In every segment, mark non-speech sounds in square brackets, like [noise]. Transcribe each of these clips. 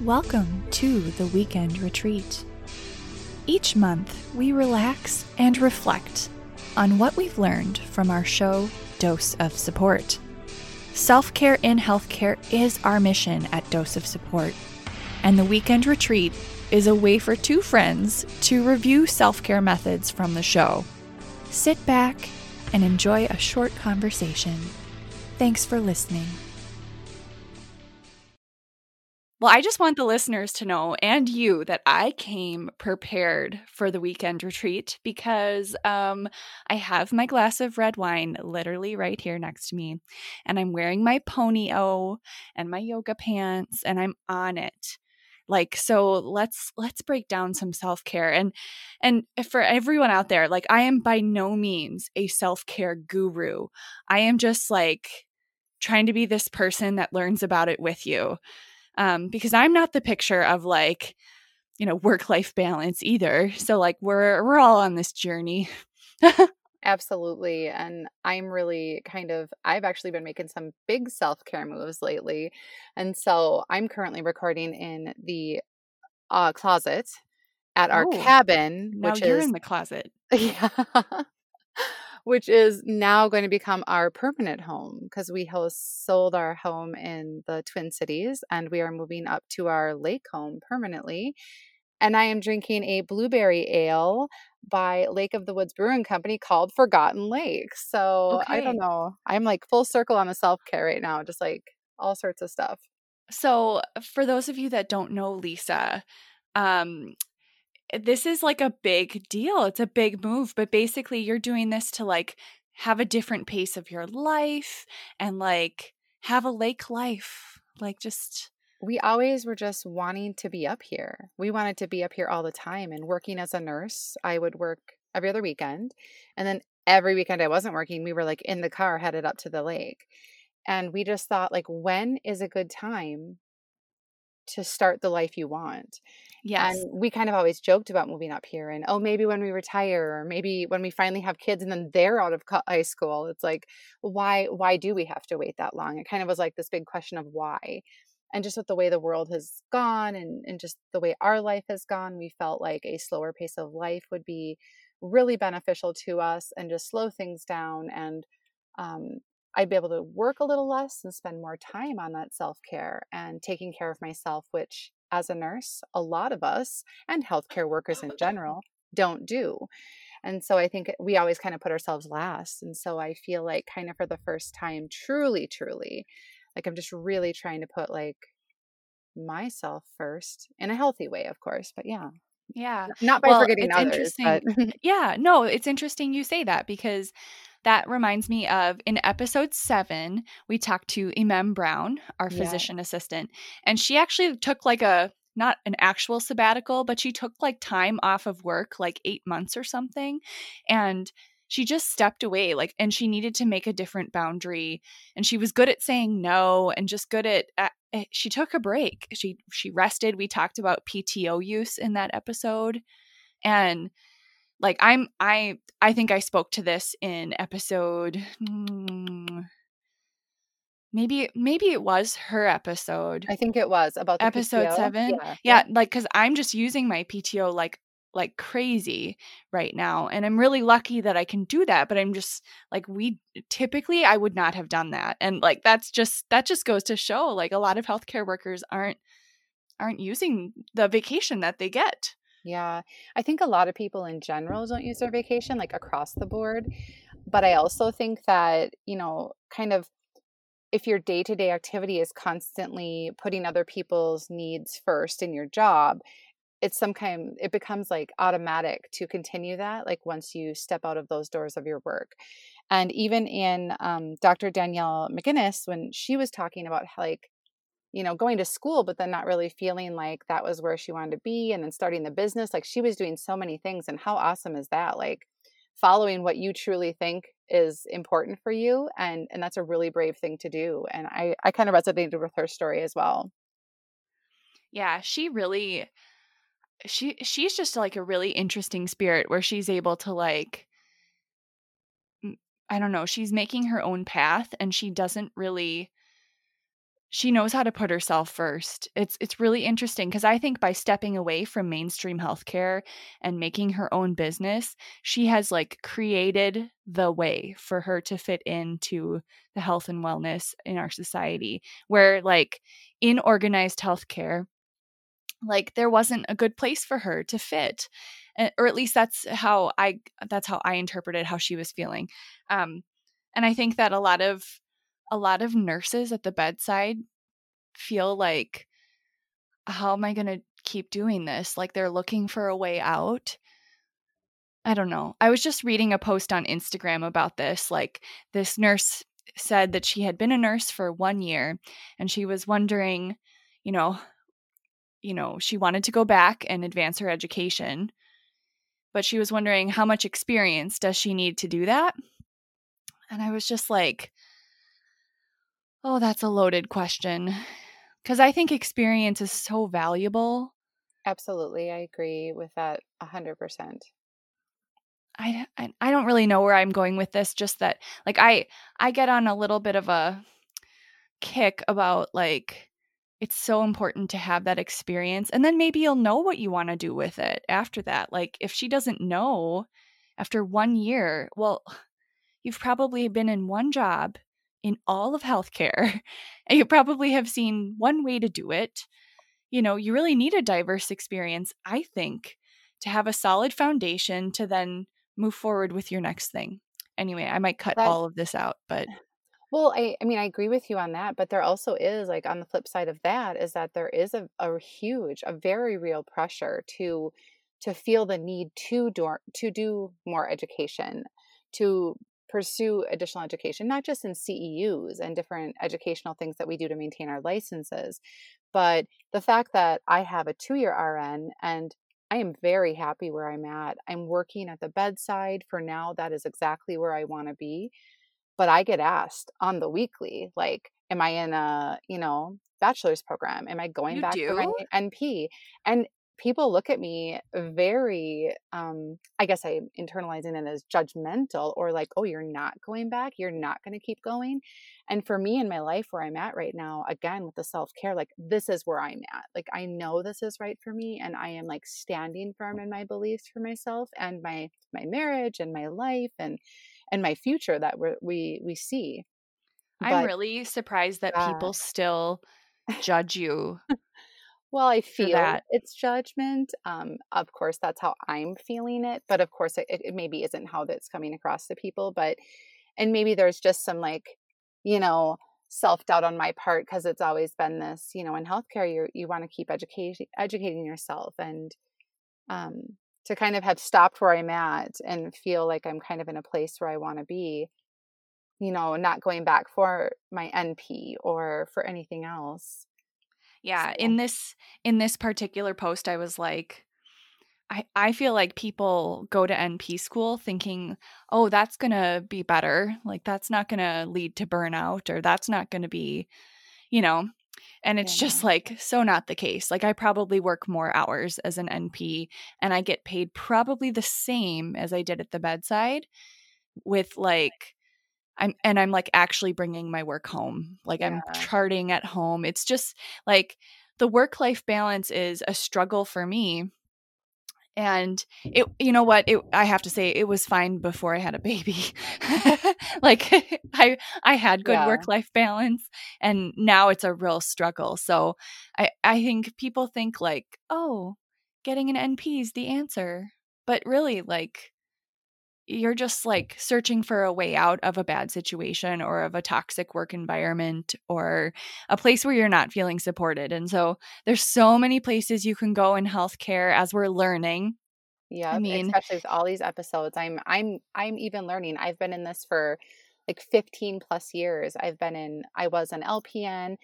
Welcome to the Weekend Retreat. Each month, we relax and reflect on what we've learned from our show, Dose of Support. Self care in healthcare is our mission at Dose of Support, and the Weekend Retreat is a way for two friends to review self care methods from the show. Sit back and enjoy a short conversation. Thanks for listening. Well, I just want the listeners to know and you that I came prepared for the weekend retreat because um, I have my glass of red wine literally right here next to me, and I'm wearing my pony o and my yoga pants, and I'm on it. Like so, let's let's break down some self care and and for everyone out there, like I am by no means a self care guru. I am just like trying to be this person that learns about it with you um, because I'm not the picture of like, you know, work life balance either. So like we're we're all on this journey. [laughs] Absolutely. And I'm really kind of, I've actually been making some big self care moves lately. And so I'm currently recording in the uh, closet at our Oh, cabin, now which you're is, in the closet. [laughs] yeah, which is now going to become our permanent home because we sold our home in the Twin Cities and we are moving up to our lake home permanently. And I am drinking a blueberry ale by Lake of the Woods Brewing Company called Forgotten Lake. So I don't know. I'm like full circle on the self care right now, just like all sorts of stuff. So, for those of you that don't know Lisa, um, this is like a big deal. It's a big move, but basically, you're doing this to like have a different pace of your life and like have a lake life. Like, just We always were just wanting to be up here. We wanted to be up here all the time. And working as a nurse, I would work every other weekend. And then every weekend I wasn't working, we were like in the car headed up to the lake. And we just thought, like, when is a good time to start the life you want? yes. And we kind of always joked about moving up here and, oh, maybe when we retire or maybe when we finally have kids and then they're out of high school. It's like, why, why do we have to wait that long? It kind of was like this big question of why. And just with the way the world has gone and, and just the way our life has gone, we felt like a slower pace of life would be really beneficial to us and just slow things down. And um, I'd be able to work a little less and spend more time on that self care and taking care of myself, which as a nurse, a lot of us and healthcare workers in general don't do. And so I think we always kind of put ourselves last. And so I feel like, kind of for the first time, truly, truly, like I'm just really trying to put like myself first in a healthy way, of course. But yeah, yeah. not by Well, forgetting it's others, but interesting. Yeah, no, it's interesting you say that because that reminds me of in episode seven, we talked to Imem Brown, our yeah, physician assistant, and she actually took like a not an actual sabbatical, but she took like time off of work, like eight months or something. And she just stepped away, like, and she needed to make a different boundary. And she was good at saying no and just good at, she took a break. She she rested. We talked about PTO use in that episode. And like i'm i i think i spoke to this in episode mm, maybe maybe it was her episode. I think it was about the episode PTO. 7 Yeah, yeah. Like cuz i'm just using my pto like like crazy right now and i'm really lucky that i can do that but i'm just like we typically i would not have done that and like that's just that just goes to show like a lot of healthcare workers aren't aren't using the vacation that they get Yeah. I think a lot of people in general don't use their vacation, like across the board. But I also think that, you know, kind of if your day to day activity is constantly putting other people's needs first in your job, it's some kind, it becomes like automatic to continue that, like once you step out of those doors of your work. And even in um, Dr. Danielle McGinnis, when she was talking about like, you know, going to school, but then not really feeling like that was where she wanted to be, and then starting the business, like she was doing so many things. And how awesome is that? Like, following what you truly think is important for you and and that's a really brave thing to do and i i kind of resonated with her story as well yeah she really she she's just like a really interesting spirit where she's able to like I don't know, she's making her own path and she doesn't really she knows how to put herself first. It's it's really interesting because I think by stepping away from mainstream healthcare and making her own business, she has like created the way for her to fit into the health and wellness in our society where like in organized healthcare like there wasn't a good place for her to fit or at least that's how i that's how i interpreted how she was feeling um and i think that a lot of a lot of nurses at the bedside feel like how am I going to keep doing this? Like they're looking for a way out. I don't know. I was just reading a post on Instagram about this. Like this nurse said that she had been a nurse for 1 year and she was wondering, you know, you know, she wanted to go back and advance her education. But she was wondering how much experience does she need to do that? And I was just like, Oh, that's a loaded question. Because I think experience is so valuable. Absolutely. I agree with that 100%. I, I, I don't really know where I'm going with this. Just that, like, I I get on a little bit of a kick about like it's so important to have that experience, and then maybe you'll know what you want to do with it after that. Like, if she doesn't know after one year, well, you've probably been in one job in all of healthcare. [laughs] And you probably have seen one way to do it. You know, you really need a diverse experience, I think, to have a solid foundation to then move forward with your next thing. Anyway, I might cut that, all of this out, but [sighs] well, I, I mean, I agree with you on that, but there also is like on the flip side of that is that there is a, a huge, a very real pressure to to feel the need to do to do more education, to pursue additional education, not just in CEUs and different educational things that we do to maintain our licenses, but the fact that I have a two year RN and I am very happy where I'm at. I'm working at the bedside for now. That is exactly where I want to be. But I get asked on the weekly, like, am I in a, you know, bachelor's program? Am I going you back do? for my NP? And people look at me very um i guess i'm internalizing it as judgmental or like oh you're not going back. You're not going to keep going. And for me in my life where i'm at right now again with the self-care like this is where i'm at. Like i know this is right for me and i am like standing firm in my beliefs for myself and my my marriage and my life and and my future that we we we see. I'm really surprised that uh, people still [laughs] judge you Well, I feel that. it's judgment. Um, of course, that's how I'm feeling it. But of course, it, it maybe isn't how that's coming across to people. But, and maybe there's just some like, you know, self doubt on my part because it's always been this, you know, in healthcare, you you want to keep educating educating yourself and um, to kind of have stopped where I'm at and feel like I'm kind of in a place where I want to be, you know, not going back for my NP or for anything else. Yeah, so. in this in this particular post I was like I I feel like people go to NP school thinking, "Oh, that's going to be better. Like that's not going to lead to burnout or that's not going to be, you know, and it's yeah. just like so not the case. Like I probably work more hours as an NP and I get paid probably the same as I did at the bedside with like I'm and I'm like actually bringing my work home. Like yeah. I'm charting at home. It's just like the work life balance is a struggle for me. And it you know what? It I have to say it was fine before I had a baby. [laughs] like [laughs] I I had good yeah. work life balance and now it's a real struggle. So I I think people think like, "Oh, getting an NP is the answer." But really like you're just like searching for a way out of a bad situation or of a toxic work environment or a place where you're not feeling supported. And so there's so many places you can go in healthcare as we're learning. Yeah, I mean, especially with all these episodes, I'm I'm I'm even learning. I've been in this for like 15 plus years. I've been in I was an LPN,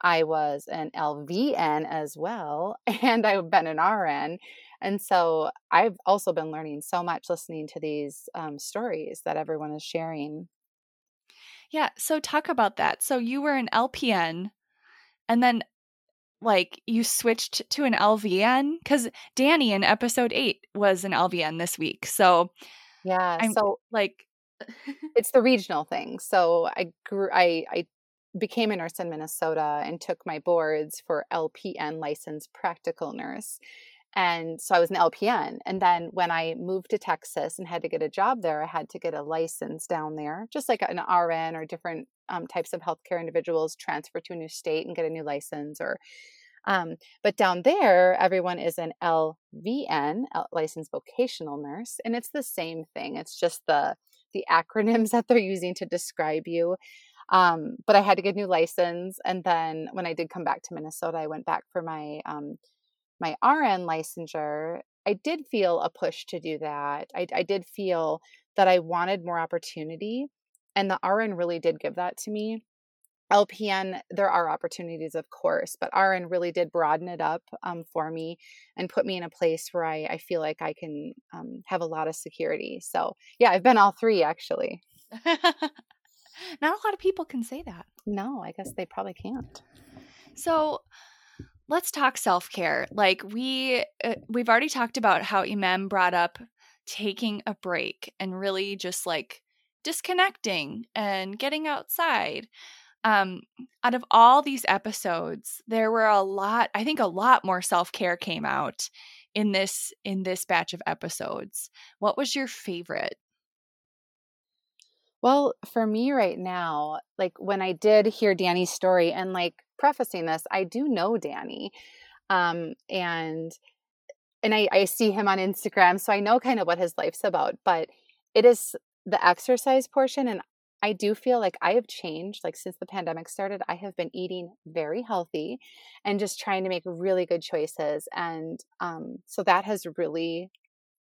I was an LVN as well, [laughs] and I've been an RN. And so I've also been learning so much listening to these um, stories that everyone is sharing. Yeah. So talk about that. So you were an LPN and then like you switched to an LVN because Danny in episode eight was an LVN this week. So yeah. I'm so like [laughs] it's the regional thing. So I grew I I became a nurse in Minnesota and took my boards for LPN licensed practical nurse. And so I was an LPN. And then when I moved to Texas and had to get a job there, I had to get a license down there, just like an RN or different um, types of healthcare individuals transfer to a new state and get a new license or um, but down there, everyone is an LVN, licensed vocational nurse, and it's the same thing. It's just the the acronyms [laughs] that they're using to describe you. Um, but I had to get a new license, and then when I did come back to Minnesota, I went back for my um, my RN licensure, I did feel a push to do that. I, I did feel that I wanted more opportunity, and the RN really did give that to me. LPN, there are opportunities, of course, but RN really did broaden it up um, for me and put me in a place where I, I feel like I can um, have a lot of security. So, yeah, I've been all three actually. [laughs] Not a lot of people can say that. No, I guess they probably can't. So, let's talk self-care. Like we uh, we've already talked about how Imem brought up taking a break and really just like disconnecting and getting outside. Um, out of all these episodes, there were a lot, I think a lot more self-care came out in this in this batch of episodes. What was your favorite? Well, for me right now, like when I did hear Danny's story and like prefacing this, I do know Danny. Um, and and I, I see him on Instagram, so I know kind of what his life's about, but it is the exercise portion and I do feel like I have changed. Like since the pandemic started, I have been eating very healthy and just trying to make really good choices. And um, so that has really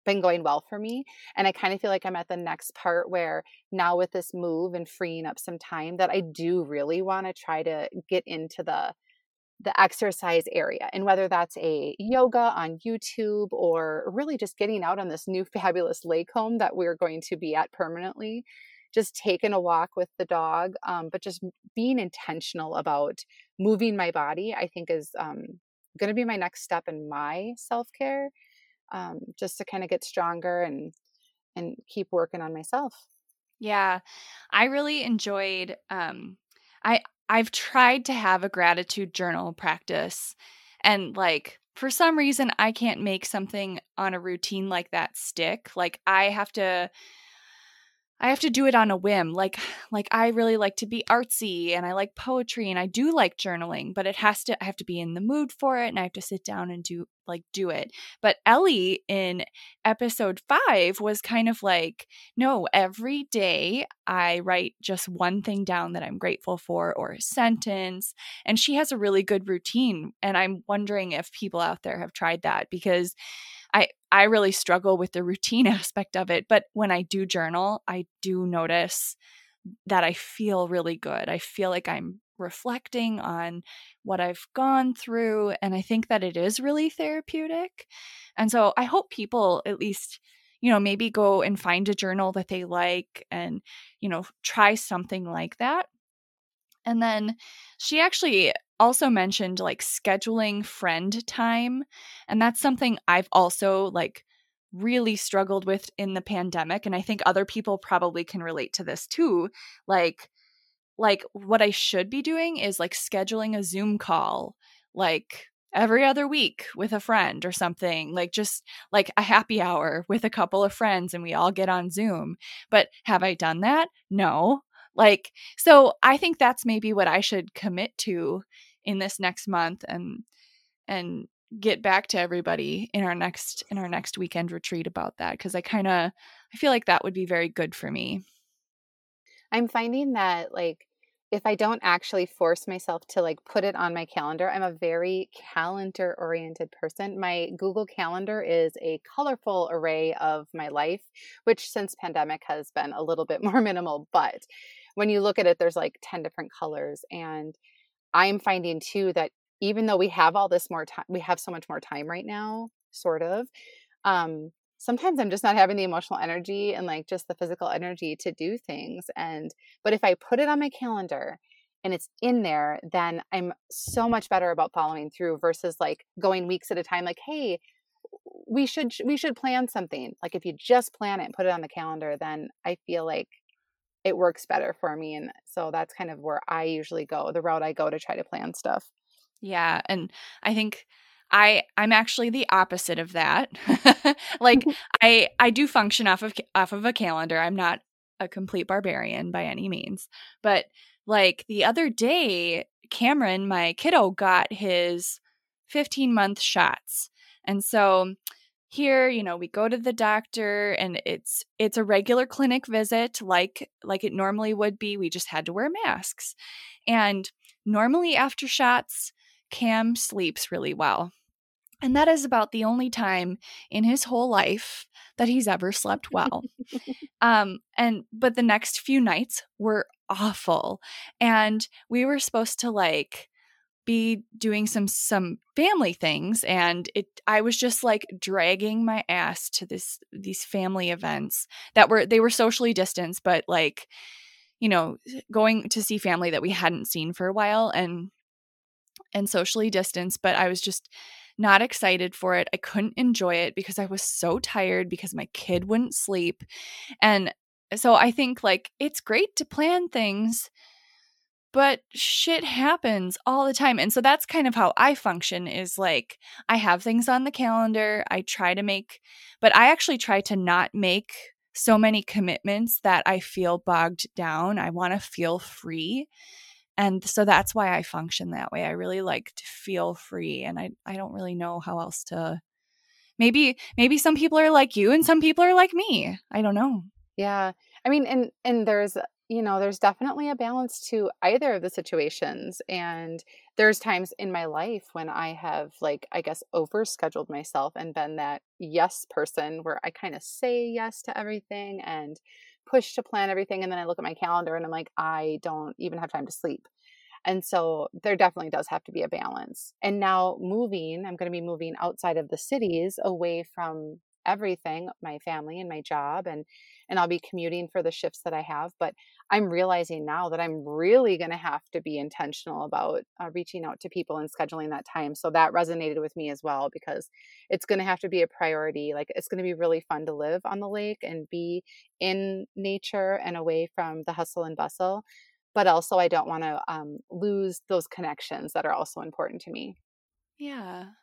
been going well for me. And I kind of feel like I'm at the next part where now with this move and freeing up some time that I do really want to try to get into the the exercise area and whether that's a yoga on YouTube or really just getting out on this new [laughs] fabulous lake home that we're going to be at permanently just taking a walk with the dog um, but just being intentional about moving my body i think is um, going to be my next step in my self-care um, just to kind of get stronger and and keep working on myself. Yeah, I really enjoyed. Um, I I've tried to have a gratitude journal practice, and like for some reason I can't make something on a routine like that stick. Like I have to I have to do it on a whim. Like [sighs] like I really like to be artsy and I like poetry and I do like journaling, but it has to I have to be in the mood for it and I have to sit down and do like do it. But Ellie in episode 5 was kind of like, no, every day I write just one thing down that I'm grateful for or a sentence, and she has a really good routine and I'm wondering if people out there have tried that because I I really struggle with the routine [laughs] aspect of it, but when I do journal, I do notice that I feel really good. I feel like I'm reflecting on what I've gone through and I think that it is really therapeutic. And so I hope people at least you know maybe go and find a journal that they like and you know try something like that. And then she actually also mentioned like scheduling friend time and that's something i've also like really struggled with in the pandemic and i think other people probably can relate to this too like like what i should be doing is like scheduling a zoom call like every other week with a friend or something like just like a happy hour with a couple of friends and we all get on zoom. But have i done that? No. Like, so I think that's maybe what I should commit to in this next month and and get back to everybody in our next in our next weekend retreat about that because I kind of I feel like that would be very good for me. I'm finding that like if I don't actually force myself to like put it on my calendar, I'm a very calendar oriented person. My Google Calendar is a colorful array of my life, which since pandemic has been a little bit [laughs] more minimal, but when you look at it, there's like 10 different colors. And I'm finding too that even though we have all this more time, we have so much more time right now, sort of. Um, sometimes I'm just not having the emotional energy and like just the physical energy to do things. And, but if I put it on my calendar and it's in there, then I'm so much better about following through versus like going weeks at a time, like, hey, we should we should plan something like if you just plan it and put it on the calendar then i feel like it works better for me. And so that's kind of where I usually go, the route I go to try to plan stuff. Yeah. And I think I I'm actually the opposite of that. [laughs] like [laughs] I I do function off of off of a calendar. I'm not a complete barbarian by any means. But like the other day, Cameron, my kiddo, got his 15 month shots. And so here you know we go to the doctor and it's it's a regular clinic visit like like it normally would be we just had to wear masks. And normally after shots cam sleeps really well. And that is about the only time in his whole life that he's ever slept well. [laughs] Um and but the next few nights were awful. And we were supposed to like be doing some some family things and it I was just like dragging my ass to this these family events that were they were socially distanced but like you know going to see family that we hadn't seen for a while and and socially distanced but I was just not excited for it. I couldn't enjoy it because I was so tired because my kid wouldn't sleep. And so I think like it's great to plan things but shit happens all the time and so that's kind of how i function is like i have things on the calendar i try to make but i actually try to not make so many commitments that i feel bogged down i want to feel free and so that's why i function that way i really like to feel free and i i don't really know how else to maybe maybe some people are like you and some people are like me i don't know. Yeah i mean and and there's you know, there's definitely a balance to either of the situations. And there's times in my life when I have, like, I guess, overscheduled myself and been that yes person where I kind of say yes to everything and push to plan everything. And then I look at my calendar and I'm like, I don't even have time to sleep. And so there definitely does have to be a balance. And now moving, I'm going to be moving outside of the cities away from everything my family and my job and and I'll be commuting for the shifts that I have. But I'm realizing now that I'm really going to have to be intentional about uh, reaching out to people and scheduling that time. So that resonated with me as well because it's going to have to be a priority. Like it's going to be really fun to live on the lake and be in nature and away from the hustle and bustle. But also, I don't want to um, lose those connections that are also important to me. Yeah.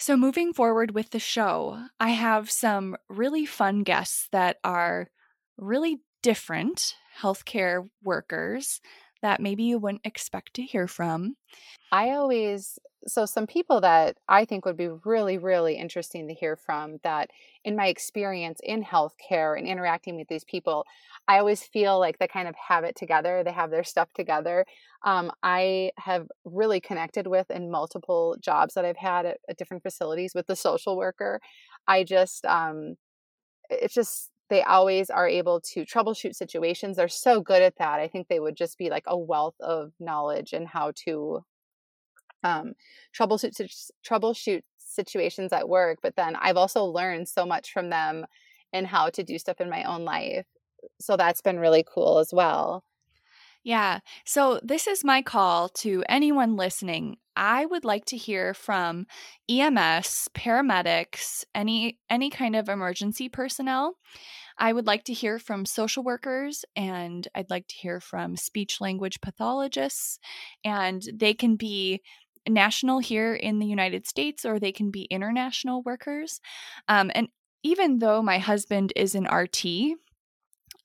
So, moving forward with the show, I have some really fun guests that are really different healthcare workers that maybe you wouldn't expect to hear from. I always, so some people that I think would be really, really interesting to hear from that in my experience in healthcare and interacting with these people, I always feel like they kind of have it together. They have their stuff together. Um, I have really connected with in multiple jobs that I've had at, at different facilities with the social worker. I just, um, it's just, they always are able to troubleshoot situations. They're so good at that. I think they would just be like a wealth of knowledge and how to um, troubleshoot troubleshoot situations at work. But then I've also learned so much from them and how to do stuff in my own life so that's been really cool as well. Yeah. So this is my call to anyone listening. I would like to hear from EMS, paramedics, any any kind of emergency personnel. I would like to hear from social workers and I'd like to hear from speech language pathologists and they can be national here in the United States or they can be international workers. Um, and even though my husband is an RT,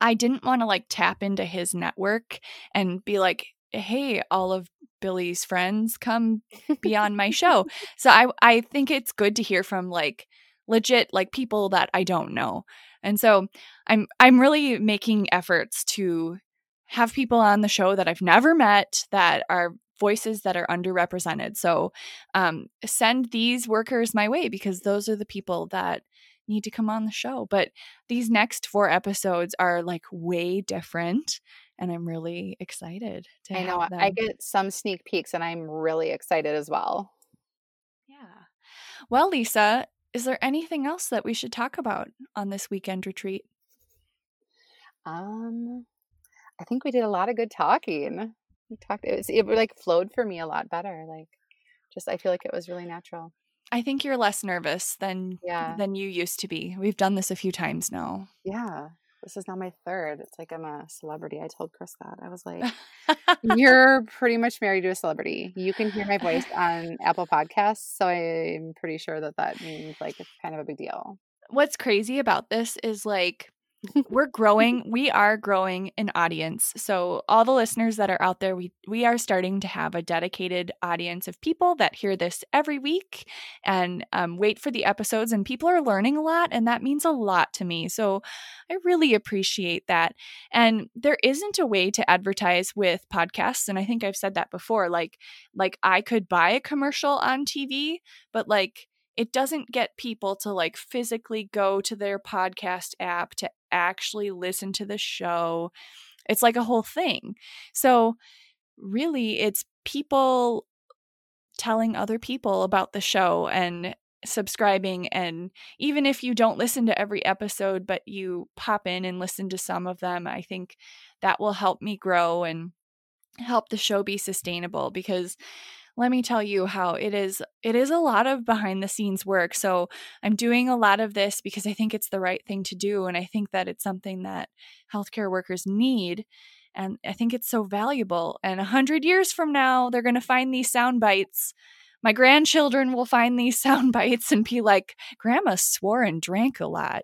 I didn't want to like tap into his network and be like, hey, all of Billy's friends come be on my show. [laughs] So I I think it's good to hear from like legit like people that I don't know. And so I'm I'm really making efforts to have people on the show that I've never met that are voices that are underrepresented. So um, send these workers my way because those are the people that need to come on the show. But these next four episodes are like way different. And I'm really excited to I know. I get some sneak peeks and I'm really excited as well. Yeah. Well, Lisa, is there anything else that we should talk about on this weekend retreat? Um, I think we did a lot of good talking. We talked. It was it like flowed for me a lot better. Like, just I feel like it was really natural. I think you're less nervous than yeah. than you used to be. We've done this a few times now. Yeah. this is now my third. It's like I'm a celebrity. I told Chris that. I was like, [laughs] You're pretty much married to a celebrity. You can hear my voice on Apple Podcasts. So I'm pretty sure that that means like it's kind of a big deal. What's crazy about this is like we're growing we are growing an audience. So all the listeners that are out there we we are starting to have a dedicated audience of people that hear this every week and um, wait for the episodes and people are learning a lot and that means a lot to me. So i really appreciate that. And there isn't a way to advertise with podcasts and i think i've said that before like like i could buy a commercial on tv but like it doesn't get people to like physically go to their podcast app to actually listen to the show. It's like a whole thing. So, really, it's people telling other people about the show and subscribing. And even if you don't listen to every episode, but you pop in and listen to some of them, I think that will help me grow and help the show be sustainable because let me tell you how it is it is a lot of behind the scenes work so i'm doing a lot of this because i think it's the right thing to do and i think that it's something that healthcare workers need and i think it's so valuable and a hundred years from now they're going to find these sound bites. My grandchildren will find these [laughs] sound bites and be like grandma swore and drank a lot.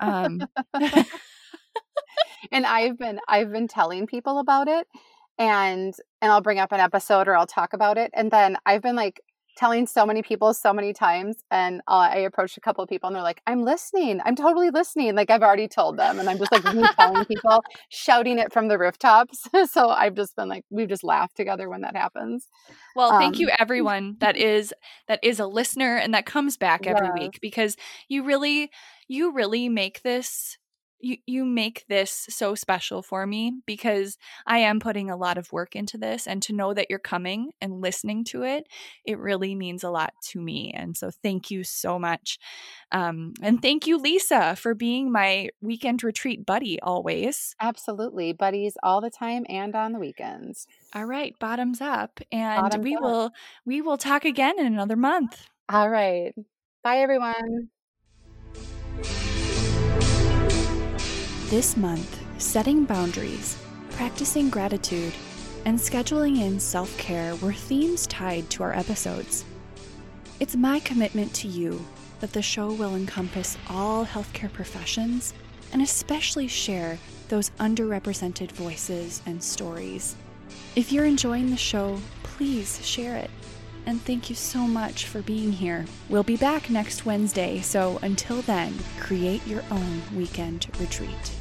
Um, [laughs] [laughs] and i've been i've been telling people about it and and I'll bring up an episode or I'll talk about it. And then I've been like telling so many people so many times and uh, i approached a couple of people and they're like i'm listening i'm totally listening like i've already told them and i'm just like telling people shouting it from the rooftops [laughs] so i've just been like we've just laughed together when that happens well thank um, you everyone that is that is a listener and that comes back every yes. week because you really you really make this you you make this so special for me because I am putting a lot of work into this and to know that you're coming and listening to it it really means a lot to me and so thank you so much. Um, and thank you Lisa for being my weekend retreat buddy always. Absolutely buddies all the time and on the weekends. All right bottoms up and bottoms we up. will we will talk again in another month. All right. Bye everyone This month, setting boundaries, practicing gratitude, and scheduling in self care were themes tied to our episodes. It's my commitment to you that the show will encompass all healthcare professions and especially share those underrepresented voices and stories. If you're enjoying the show, please share it. And thank you so much for being here. We'll be back next Wednesday, so until then, create your own weekend retreat.